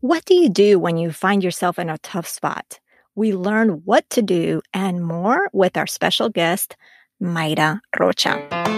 What do you do when you find yourself in a tough spot? We learn what to do and more with our special guest, Mayra Rocha.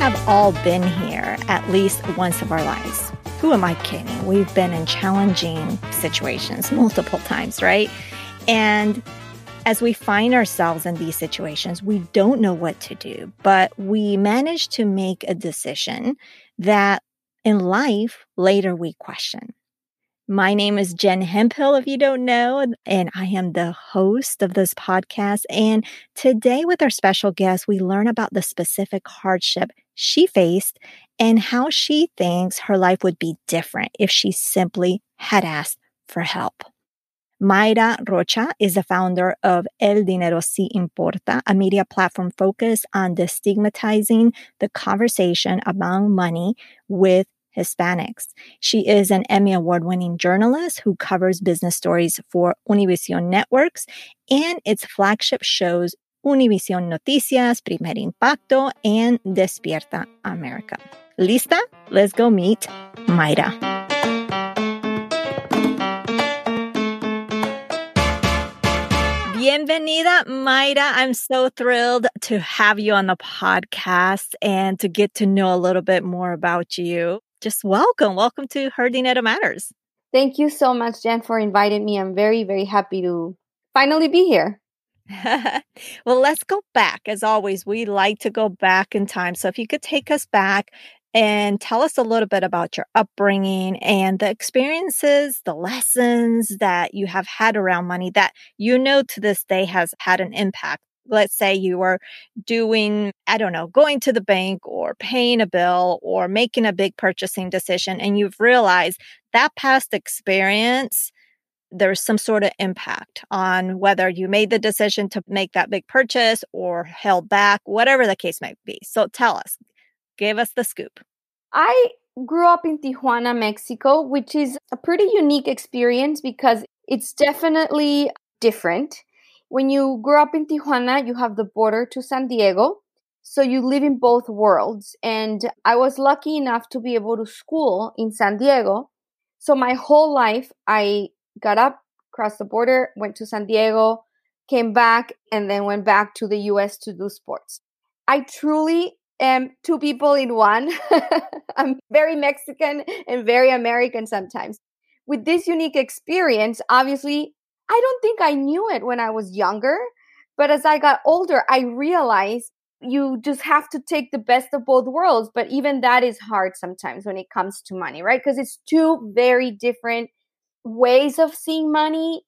Have all been here at least once of our lives. Who am I kidding? We've been in challenging situations multiple times, right? And as we find ourselves in these situations, we don't know what to do, but we manage to make a decision that in life later we question. My name is Jen Hemphill, if you don't know, and I am the host of this podcast. And today, with our special guest, we learn about the specific hardship she faced and how she thinks her life would be different if she simply had asked for help. Mayra Rocha is the founder of El Dinero Si Importa, a media platform focused on destigmatizing the conversation about money with Hispanics. She is an Emmy Award winning journalist who covers business stories for Univision Networks and its flagship shows Univision Noticias, Primer Impacto, and Despierta America. ¿Lista? Let's go meet Mayra. Bienvenida, Mayra. I'm so thrilled to have you on the podcast and to get to know a little bit more about you just welcome. Welcome to Her Dinero Matters. Thank you so much, Jen, for inviting me. I'm very, very happy to finally be here. well, let's go back. As always, we like to go back in time. So if you could take us back and tell us a little bit about your upbringing and the experiences, the lessons that you have had around money that you know to this day has had an impact let's say you were doing, I don't know, going to the bank or paying a bill or making a big purchasing decision, and you've realized that past experience, there's some sort of impact on whether you made the decision to make that big purchase or held back, whatever the case might be. So tell us, give us the scoop. I grew up in Tijuana, Mexico, which is a pretty unique experience because it's definitely different when you grow up in Tijuana, you have the border to San Diego. So you live in both worlds. And I was lucky enough to be able to school in San Diego. So my whole life, I got up, crossed the border, went to San Diego, came back, and then went back to the US to do sports. I truly am two people in one. I'm very Mexican and very American sometimes. With this unique experience, obviously, I don't think I knew it when I was younger, but as I got older, I realized you just have to take the best of both worlds. But even that is hard sometimes when it comes to money, right? Because it's two very different ways of seeing money,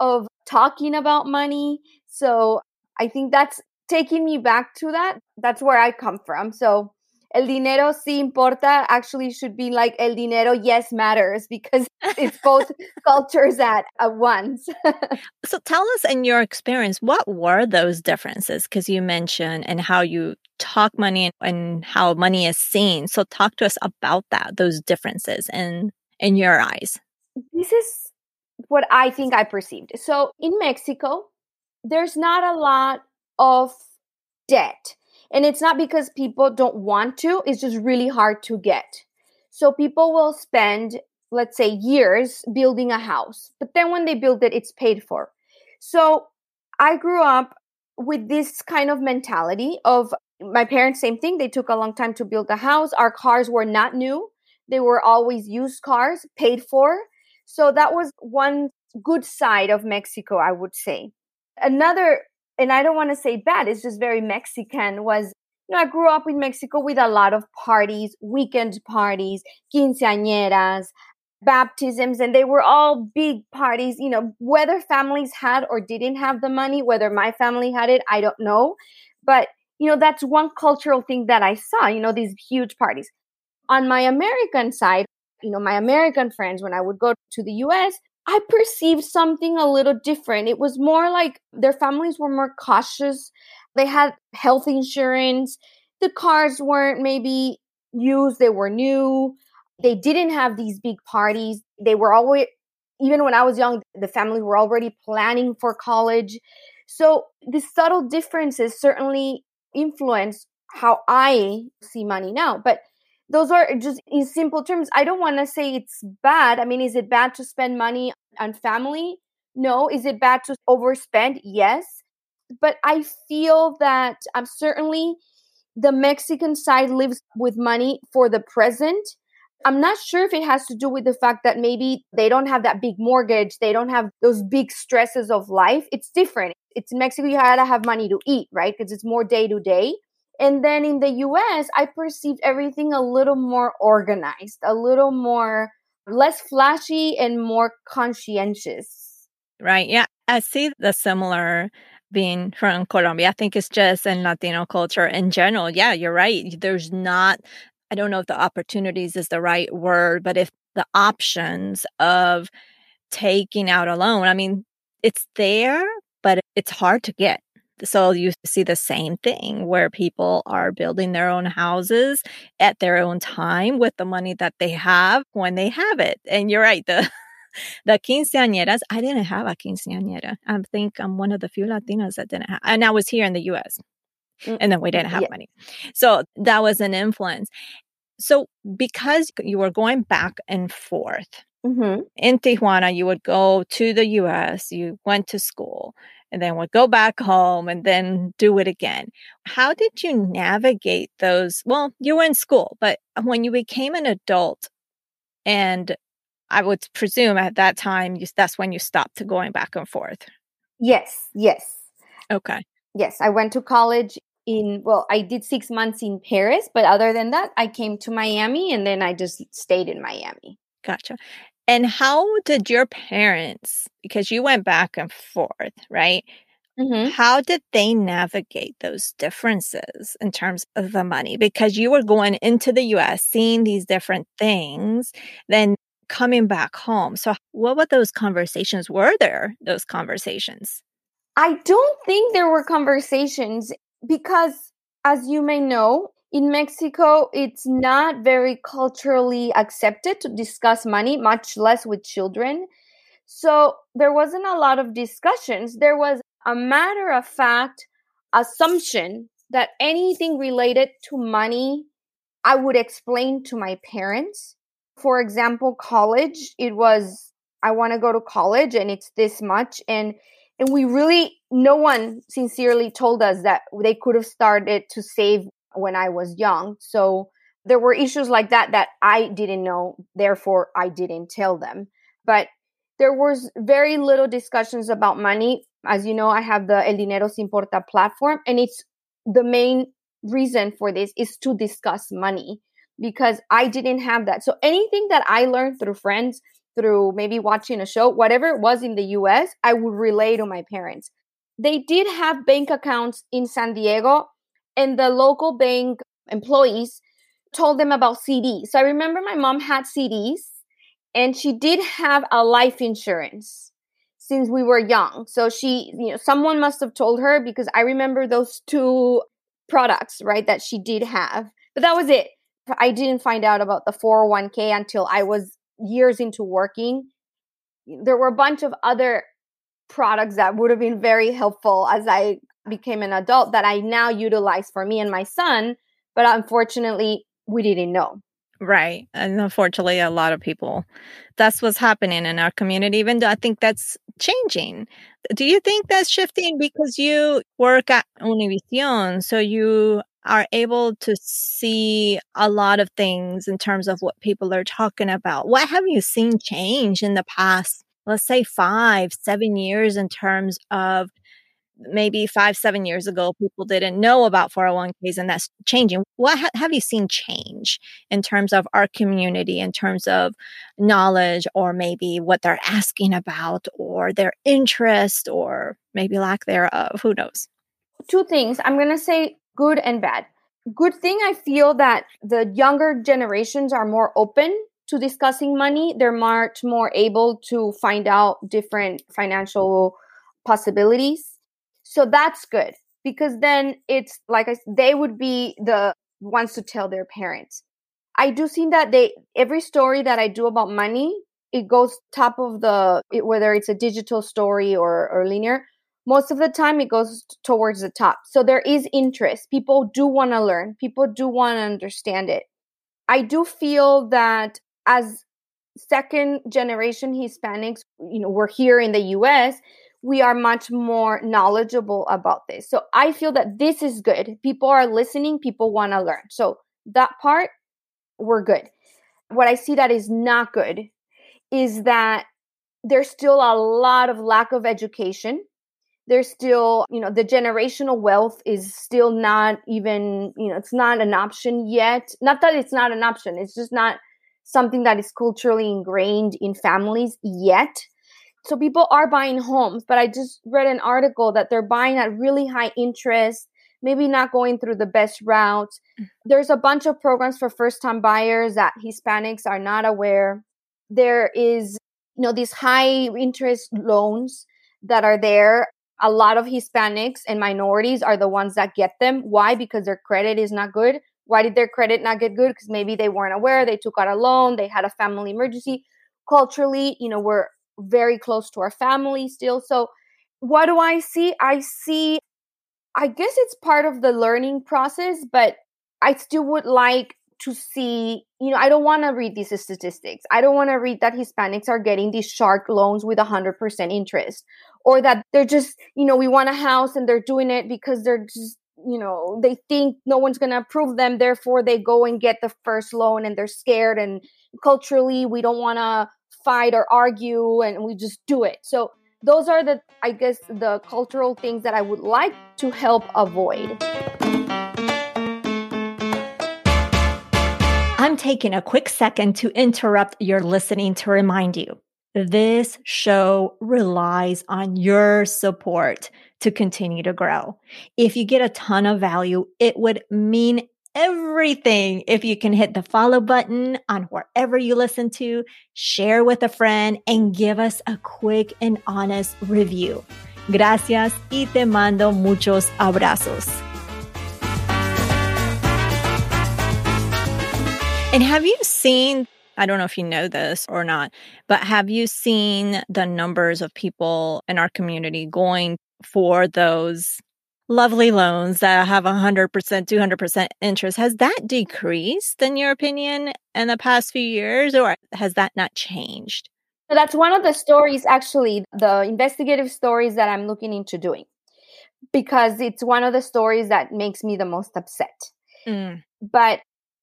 of talking about money. So I think that's taking me back to that. That's where I come from. So el dinero sí importa actually should be like el dinero yes matters because it's both cultures at, at once. so tell us in your experience, what were those differences? Because you mentioned and how you talk money and how money is seen. So talk to us about that, those differences in in your eyes. This is what I think I perceived. So in Mexico, there's not a lot of debt and it's not because people don't want to, it's just really hard to get. So people will spend, let's say, years building a house, but then when they build it, it's paid for. So I grew up with this kind of mentality of my parents, same thing. They took a long time to build a house. Our cars were not new, they were always used cars, paid for. So that was one good side of Mexico, I would say. Another and I don't want to say bad, it's just very Mexican, was you know, I grew up in Mexico with a lot of parties, weekend parties, quinceañeras, baptisms, and they were all big parties. You know, whether families had or didn't have the money, whether my family had it, I don't know. But, you know, that's one cultural thing that I saw, you know, these huge parties. On my American side, you know, my American friends, when I would go to the US, I perceived something a little different. It was more like their families were more cautious. They had health insurance. The cars weren't maybe used, they were new. They didn't have these big parties. They were always, even when I was young, the families were already planning for college. So the subtle differences certainly influence how I see money now. But those are just in simple terms. I don't want to say it's bad. I mean, is it bad to spend money on family? No. Is it bad to overspend? Yes. But I feel that I'm um, certainly the Mexican side lives with money for the present. I'm not sure if it has to do with the fact that maybe they don't have that big mortgage, they don't have those big stresses of life. It's different. It's in Mexico, you gotta have money to eat, right? Because it's more day to day. And then in the US, I perceived everything a little more organized, a little more less flashy and more conscientious. Right. Yeah. I see the similar being from Colombia. I think it's just in Latino culture in general. Yeah, you're right. There's not, I don't know if the opportunities is the right word, but if the options of taking out a loan, I mean, it's there, but it's hard to get. So you see the same thing where people are building their own houses at their own time with the money that they have when they have it. And you're right, the the quinceañeras, I didn't have a quinceañera. I think I'm one of the few Latinas that didn't have, and I was here in the US. Mm, and then we didn't have yeah. money. So that was an influence. So because you were going back and forth mm-hmm. in Tijuana, you would go to the US, you went to school, and then would go back home and then do it again. How did you navigate those? Well, you were in school, but when you became an adult, and I would presume at that time, you, that's when you stopped going back and forth. Yes, yes. Okay. Yes, I went to college in, well, I did six months in Paris, but other than that, I came to Miami and then I just stayed in Miami. Gotcha. And how did your parents, because you went back and forth, right? Mm-hmm. How did they navigate those differences in terms of the money? Because you were going into the US, seeing these different things, then coming back home. So, what were those conversations? Were there those conversations? I don't think there were conversations because, as you may know, in Mexico, it's not very culturally accepted to discuss money, much less with children. So there wasn't a lot of discussions. There was a matter of fact assumption that anything related to money, I would explain to my parents. For example, college, it was, I want to go to college and it's this much. And and we really no one sincerely told us that they could have started to save when I was young. So there were issues like that that I didn't know, therefore I didn't tell them. But there was very little discussions about money. As you know, I have the El Dinero Si Importa platform, and it's the main reason for this is to discuss money because I didn't have that. So anything that I learned through friends, through maybe watching a show, whatever it was in the US, I would relay to my parents. They did have bank accounts in San Diego and the local bank employees told them about CDs. So I remember my mom had CDs and she did have a life insurance since we were young. So she, you know, someone must have told her because I remember those two products, right, that she did have. But that was it. I didn't find out about the 401k until I was years into working. There were a bunch of other products that would have been very helpful as I became an adult that I now utilize for me and my son. But unfortunately, we didn't know. Right. And unfortunately, a lot of people, that's what's happening in our community, even though I think that's changing. Do you think that's shifting because you work at Univision? So you are able to see a lot of things in terms of what people are talking about. What have you seen change in the past, let's say five, seven years in terms of maybe five, seven years ago, people didn't know about 401ks and that's changing. What ha- have you seen change in terms of our community, in terms of knowledge, or maybe what they're asking about, or their interest, or maybe lack thereof? Who knows? Two things. I'm going to say good and bad. Good thing I feel that the younger generations are more open to discussing money. They're much more able to find out different financial possibilities so that's good because then it's like I, they would be the ones to tell their parents. I do see that they every story that I do about money, it goes top of the it, whether it's a digital story or or linear. Most of the time, it goes towards the top. So there is interest. People do want to learn. People do want to understand it. I do feel that as second generation Hispanics, you know, we're here in the US, we are much more knowledgeable about this. So I feel that this is good. People are listening, people want to learn. So that part, we're good. What I see that is not good is that there's still a lot of lack of education. There's still, you know, the generational wealth is still not even, you know, it's not an option yet. Not that it's not an option, it's just not something that is culturally ingrained in families yet so people are buying homes, but I just read an article that they're buying at really high interest, maybe not going through the best route. Mm. There's a bunch of programs for first time buyers that Hispanics are not aware. There is, you know, these high interest loans that are there. A lot of Hispanics and minorities are the ones that get them. Why? Because their credit is not good. Why did their credit not get good? Because maybe they weren't aware. They took out a loan. They had a family emergency. Culturally, you know, we're very close to our family still. So, what do I see? I see, I guess it's part of the learning process, but I still would like to see, you know, I don't want to read these statistics. I don't want to read that Hispanics are getting these shark loans with 100% interest or that they're just, you know, we want a house and they're doing it because they're just, you know, they think no one's going to approve them. Therefore, they go and get the first loan and they're scared. And culturally, we don't want to fight or argue and we just do it. So those are the I guess the cultural things that I would like to help avoid. I'm taking a quick second to interrupt your listening to remind you this show relies on your support to continue to grow. If you get a ton of value, it would mean everything if you can hit the follow button on wherever you listen to, share with a friend, and give us a quick and honest review. Gracias y te mando muchos abrazos. And have you seen I don't know if you know this or not, but have you seen the numbers of people in our community going for those lovely loans that have 100%, 200% interest. Has that decreased, in your opinion, in the past few years, or has that not changed? So that's one of the stories, actually, the investigative stories that I'm looking into doing, because it's one of the stories that makes me the most upset. Mm. But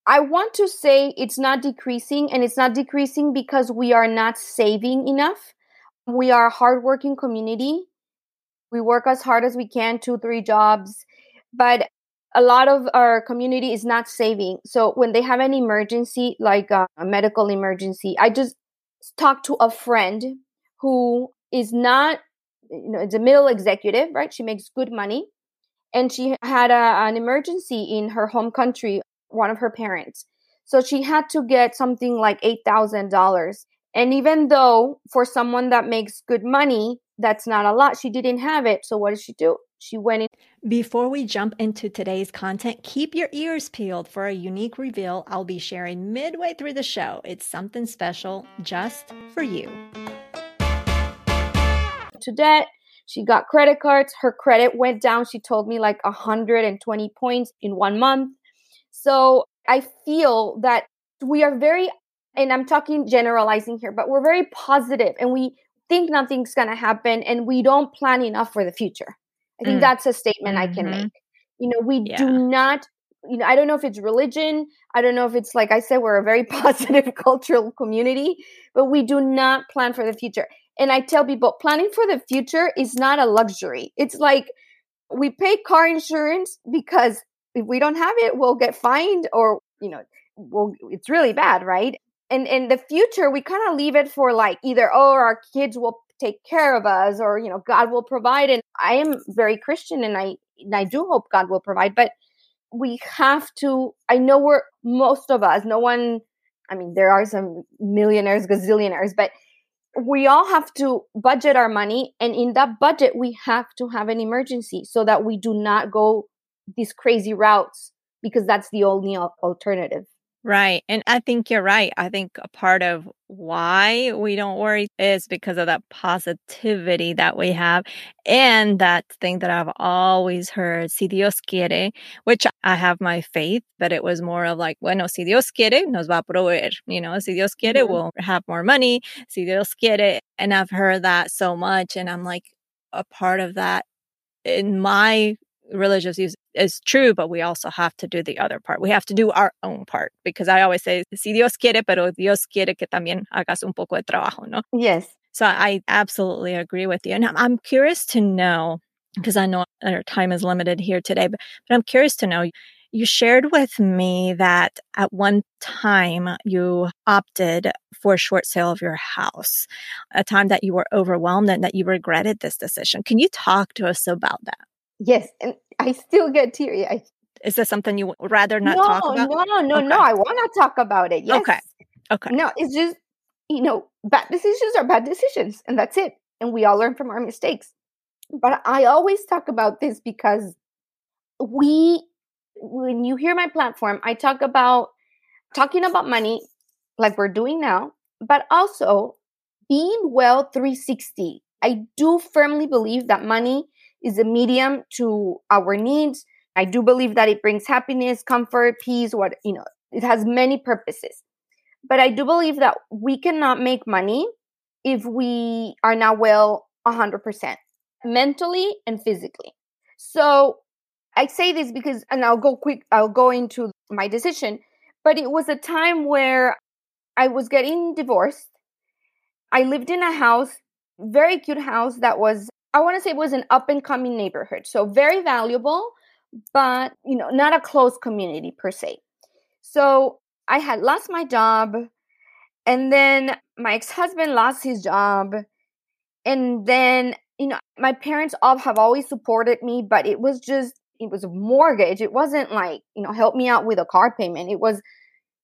I want to say it's not decreasing, and it's not decreasing because we are not saving enough. We are a hardworking community we work as hard as we can, two, three jobs, but a lot of our community is not saving. So when they have an emergency, like a, a medical emergency, I just talked to a friend who is not, you know, it's a middle executive, right? She makes good money. And she had a, an emergency in her home country, one of her parents. So she had to get something like $8,000. And even though for someone that makes good money, that's not a lot. She didn't have it. So what did she do? She went in. Before we jump into today's content, keep your ears peeled for a unique reveal I'll be sharing midway through the show. It's something special just for you. To debt, she got credit cards. Her credit went down. She told me like 120 points in one month. So I feel that we are very, and I'm talking generalizing here, but we're very positive and we think nothing's going to happen and we don't plan enough for the future. I think mm. that's a statement mm-hmm. I can mm-hmm. make. You know, we yeah. do not you know, I don't know if it's religion. I don't know if it's like I said, we're a very positive cultural community, but we do not plan for the future. And I tell people, planning for the future is not a luxury. It's like we pay car insurance because if we don't have it, we'll get fined or, you know, well, it's really bad, right? And in the future, we kind of leave it for like either, oh, our kids will take care of us or, you know, God will provide. And I am very Christian and I, and I do hope God will provide, but we have to, I know we're most of us, no one, I mean, there are some millionaires, gazillionaires, but we all have to budget our money and in that budget we have to have an emergency so that we do not go these crazy routes because that's the only alternative Right. And I think you're right. I think a part of why we don't worry is because of that positivity that we have and that thing that I've always heard, si Dios quiere, which I have my faith, but it was more of like, bueno, si Dios quiere, nos va a proveer. You know, si Dios quiere, mm-hmm. we'll have more money. Si Dios quiere. And I've heard that so much. And I'm like, a part of that in my religious use is true, but we also have to do the other part. We have to do our own part because I always say, si Dios quiere, pero Dios quiere que también hagas un poco de trabajo, ¿no? Yes. So I absolutely agree with you. And I'm curious to know, because I know our time is limited here today, but, but I'm curious to know. You shared with me that at one time you opted for a short sale of your house, a time that you were overwhelmed and that you regretted this decision. Can you talk to us about that? Yes, and I still get teary. I, Is this something you would rather not no, talk about? No, no, okay. no. I want to talk about it. Yes. Okay. Okay. No, it's just you know, bad decisions are bad decisions, and that's it. And we all learn from our mistakes. But I always talk about this because we, when you hear my platform, I talk about talking about money like we're doing now, but also being well 360. I do firmly believe that money is a medium to our needs. I do believe that it brings happiness, comfort, peace, what, you know, it has many purposes. But I do believe that we cannot make money if we are not well 100% mentally and physically. So I say this because, and I'll go quick, I'll go into my decision, but it was a time where I was getting divorced. I lived in a house, very cute house that was I want to say it was an up and coming neighborhood. So very valuable, but you know, not a close community per se. So I had lost my job and then my ex-husband lost his job and then you know my parents all have always supported me but it was just it was a mortgage it wasn't like you know help me out with a car payment it was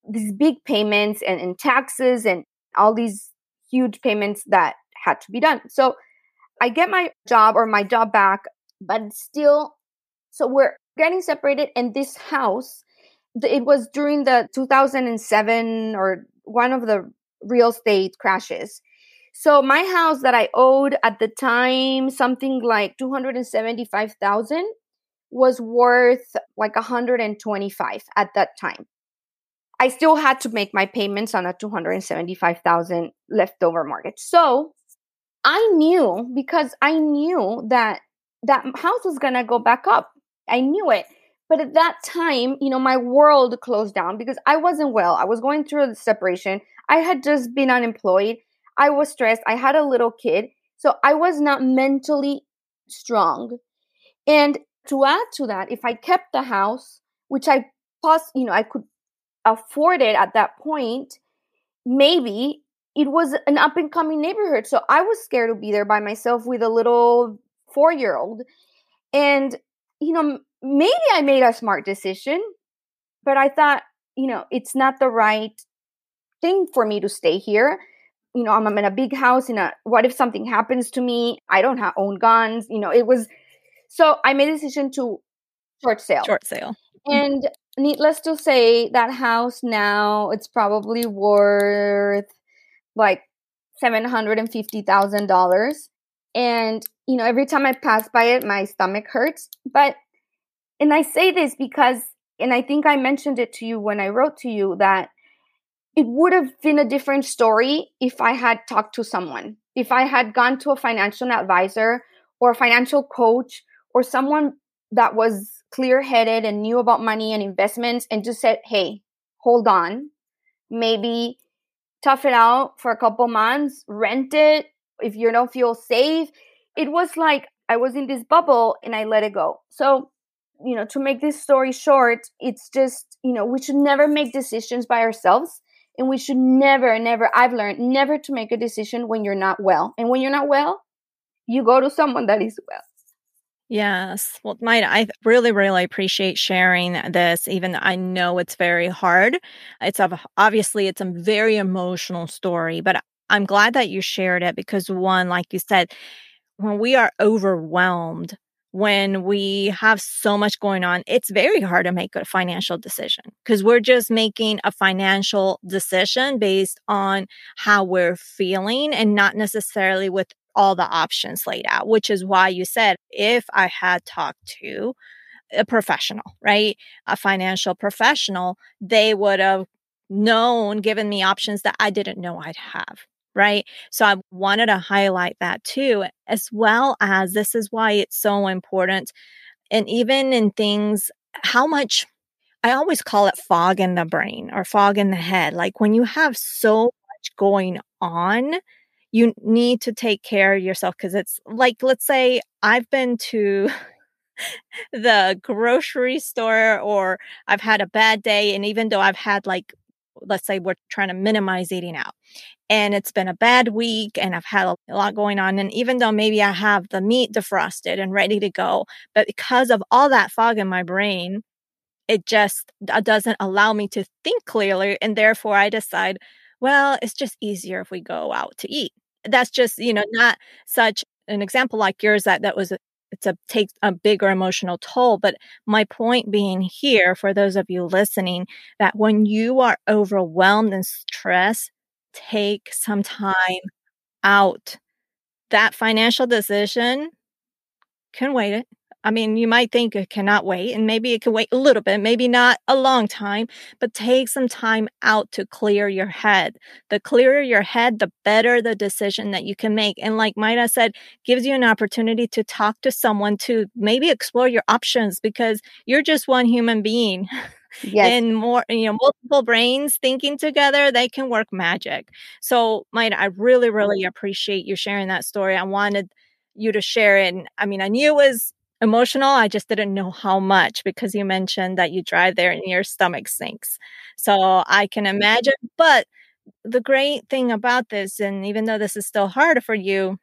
these big payments and, and taxes and all these huge payments that had to be done so I get my job or my job back, but still, so we're getting separated. And this house, it was during the 2007 or one of the real estate crashes. So my house that I owed at the time, something like 275,000 was worth like 125 at that time. I still had to make my payments on a 275,000 leftover mortgage. So I knew because I knew that that house was going to go back up. I knew it. But at that time, you know, my world closed down because I wasn't well. I was going through a separation. I had just been unemployed. I was stressed. I had a little kid. So I was not mentally strong. And to add to that, if I kept the house, which I pos- you know, I could afford it at that point, maybe it was an up and coming neighborhood. So I was scared to be there by myself with a little four year old. And, you know, maybe I made a smart decision, but I thought, you know, it's not the right thing for me to stay here. You know, I'm, I'm in a big house. In a uh, what if something happens to me? I don't have own guns. You know, it was so I made a decision to short sale. Short sale. Mm-hmm. And needless to say, that house now it's probably worth like $750,000. And, you know, every time I pass by it, my stomach hurts. But, and I say this because, and I think I mentioned it to you when I wrote to you that it would have been a different story if I had talked to someone, if I had gone to a financial advisor or a financial coach or someone that was clear headed and knew about money and investments and just said, hey, hold on. Maybe tough it out for a couple months, rent it if you don't feel safe. It was like I was in this bubble and I let it go. So, you know, to make this story short, it's just, you know, we should never make decisions by ourselves. And we should never, never, I've learned never to make a decision when you're not well. And when you're not well, you go to someone that is well. Yes. Well, Mayra, I really, really appreciate sharing this, even I know it's very hard. It's obviously it's a very emotional story, but I'm glad that you shared it because one, like you said, when we are overwhelmed, when we have so much going on, it's very hard to make a financial decision because we're just making a financial decision based on how we're feeling and not necessarily with all the options laid out, which is why you said if I had talked to a professional, right? A financial professional, they would have known, given me options that I didn't know I'd have. Right. So I wanted to highlight that too, as well as this is why it's so important. And even in things, how much I always call it fog in the brain or fog in the head. Like when you have so much going on, you need to take care of yourself because it's like, let's say I've been to the grocery store or I've had a bad day. And even though I've had like, let's say we're trying to minimize eating out and it's been a bad week and I've had a lot going on. And even though maybe I have the meat defrosted and ready to go, but because of all that fog in my brain, it just uh, doesn't allow me to think clearly. And therefore I decide, well, it's just easier if we go out to eat that's just you know not such an example like yours that that was a, it's a takes a bigger emotional toll but my point being here for those of you listening that when you are overwhelmed and stressed take some time out. That financial decision can wait it I mean, you might think it cannot wait, and maybe it can wait a little bit, maybe not a long time, but take some time out to clear your head. The clearer your head, the better the decision that you can make. And like Mayra said, gives you an opportunity to talk to someone to maybe explore your options because you're just one human being. Yes. and more, you know, multiple brains thinking together, they can work magic. So, Mayra, I really, really appreciate you sharing that story. I wanted you to share it. And I mean, I knew it was emotional. I just didn't know how much because you mentioned that you drive there and your stomach sinks. So I can mm-hmm. imagine. But the great thing about this, and even though this is still hard for you,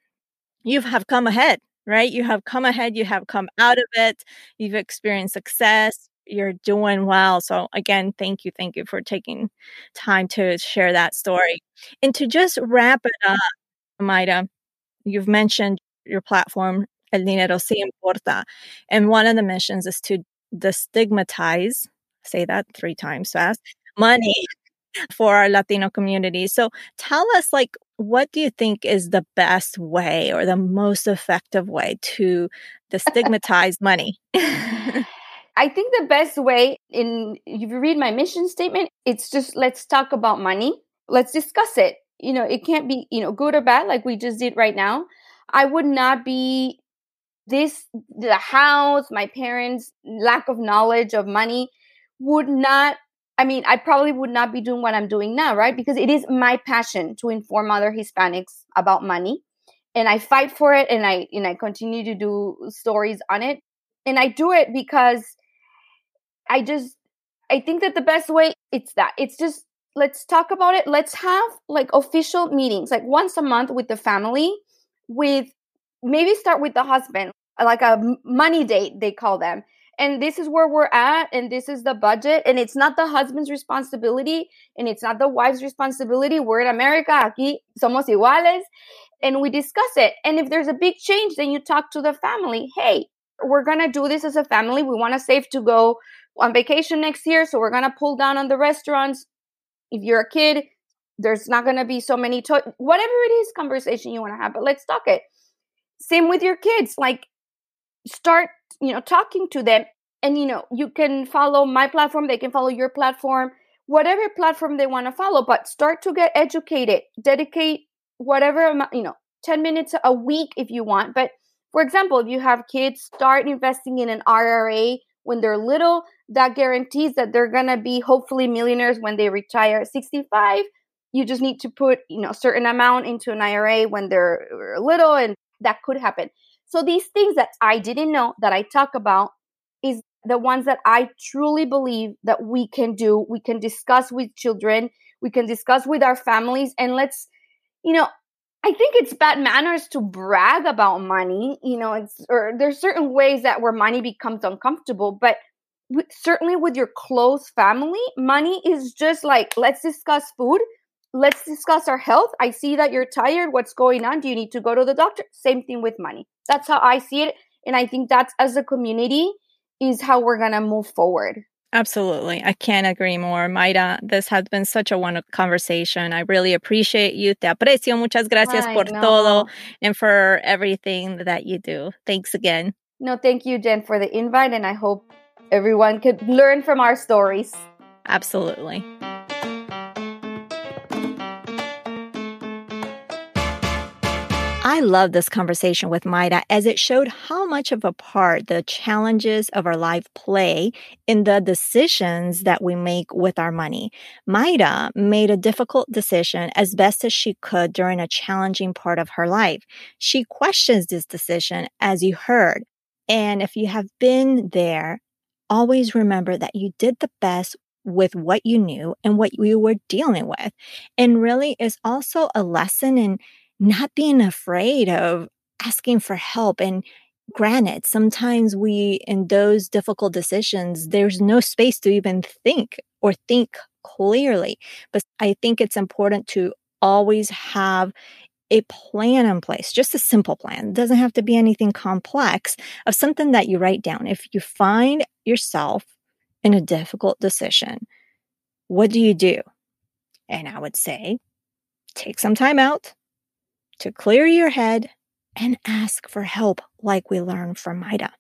you have come ahead, right? You have come ahead, you have come out of it, you've experienced success, you're doing well. So again, thank you, thank you for taking time to share that story. And to just wrap it up, Mayra, you've mentioned your platform El dinero sí importa. And one of the missions is to destigmatize, say that three times fast, money for our Latino community. So tell us, like, what do you think is the best way or the most effective way to destigmatize money? I think the best way in if you read my mission statement, it's just let's talk about money. Let's discuss it. You know, it can't be, you know, good or bad like we just did right now. I would not be this the house my parents lack of knowledge of money would not i mean i probably would not be doing what i'm doing now right? Because it is my passion to inform other hispanics about money. And i fight for it and i and i continue to do stories on it. And i do it because i just i think that the best way it's that. It's just let's talk about it. Let's have like official meetings like once a month with the family with maybe start with the husband like a money date they call them. And this is where we're at and this is the budget and it's not the husband's responsibility and it's not the wife's responsibility. We're in america aquí somos iguales and we discuss it. And if there's a big change then you talk to the family. Hey we're going to do this as a family. We want to save to go on vacation next year so we're going to pull down on the restaurants. If you're a kid there's not going to be so many to- whatever it is conversation you want to have but let's talk it. Same with your kids like start you know talking to them and you know you can follow my platform they can follow your platform whatever platform they want to follow but start to get educated dedicate whatever amount you know 10 minutes a week if you want but for example if you have kids start investing in an IRA when they're little that guarantees that they're going to be hopefully millionaires when they retire at 65 you just need to put you know a certain amount into an IRA when they're uh, little and that could happen So these things that I didn't know that I talk about is the ones that I truly believe that we can do. We can discuss with children, we can discuss with our families, and let's, you know, I think it's bad manners to brag about money. You know, it's or there's certain ways that where money becomes uncomfortable, but certainly with your close family, money is just like let's discuss food, let's discuss our health. I see that you're tired. What's going on? Do you need to go to the doctor? Same thing with money. That's how I see it, and I think that's as a community is how we're gonna move forward. Absolutely. I can't agree more. Mayra, this has been such a wonderful conversation. I really appreciate you. Te aprecio. Muchas gracias Ay, por no. todo and for everything that you do. Thanks again. No, thank you, Jen, for the invite. And I hope everyone could learn from our stories. Absolutely. I love this conversation with Mayra as it showed how much of a part the challenges of our life play in the decisions that we make with our money. Mayra made a difficult decision as best as she could during a challenging part of her life. She questions this decision as you heard. And if you have been there, always remember that you did the best with what you knew and what you were dealing with. And really is also a lesson in not being afraid of asking for help. And granted, sometimes we, in those difficult decisions, there's no space to even think or think clearly. But I think it's important to always have a plan in place, just a simple plan. It doesn't have to be anything complex of something that you write down. If you find yourself in a difficult decision, what do you do? And I would say, take some time out, to clear your head and ask for help, like we learned from Mayra.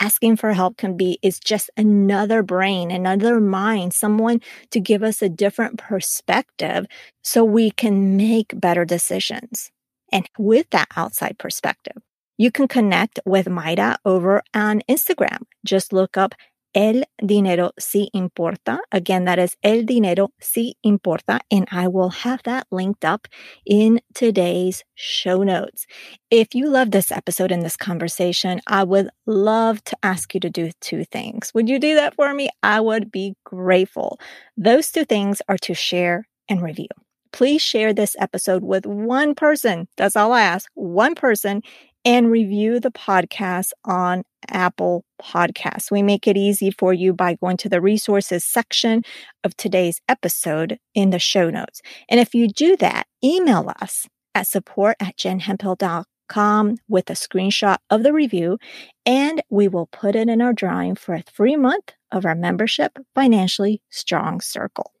Asking for help can be is just another brain, another mind, someone to give us a different perspective so we can make better decisions. And with that outside perspective, you can connect with Mayra over on Instagram. Just look up El dinero sí importa. Again, that is El dinero sí importa. And I will have that linked up in today's show notes. If you love this episode and this conversation, I would love to ask you to do two things. Would you do that for me? I would be grateful. Those two things are to share and review please share this episode with one person. That's all I ask. One person and review the podcast on Apple Podcasts. We make it easy for you by going to the resources section of today's episode in the show notes. And if you do that, email us at support at jenhemphill.com with a screenshot of the review, and we will put it in our drawing for a free month of our membership Financially Strong Circle.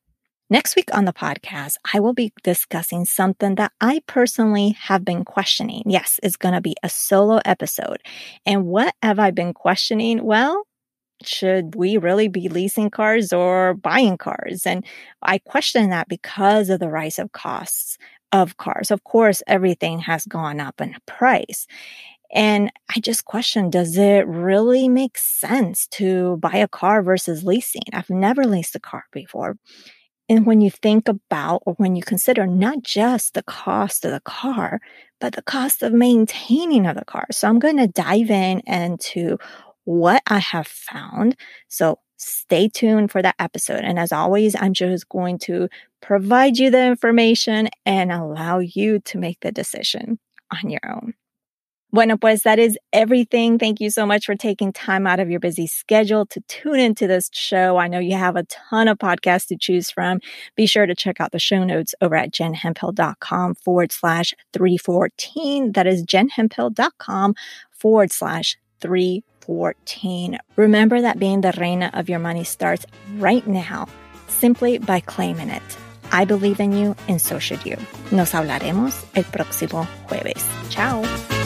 Next week on the podcast, I will be discussing something that I personally have been questioning. Yes, it's going to be a solo episode. And what have I been questioning? Well, should we really be leasing cars or buying cars? And I question that because of the rise of costs of cars. Of course, everything has gone up in price. And I just question, does it really make sense to buy a car versus leasing? I've never leased a car before. And when you think about or when you consider not just the cost of the car, but the cost of maintaining of the car. So I'm going to dive in into what I have found. So stay tuned for that episode. And as always, I'm just going to provide you the information and allow you to make the decision on your own. Bueno, pues that is everything. Thank you so much for taking time out of your busy schedule to tune into this show. I know you have a ton of podcasts to choose from. Be sure to check out the show notes over at jenhemphill.com forward slash 314. That is jenhemphill.com forward slash 314. Remember that being the reina of your money starts right now simply by claiming it. I believe in you and so should you. Nos hablaremos el próximo jueves. Ciao.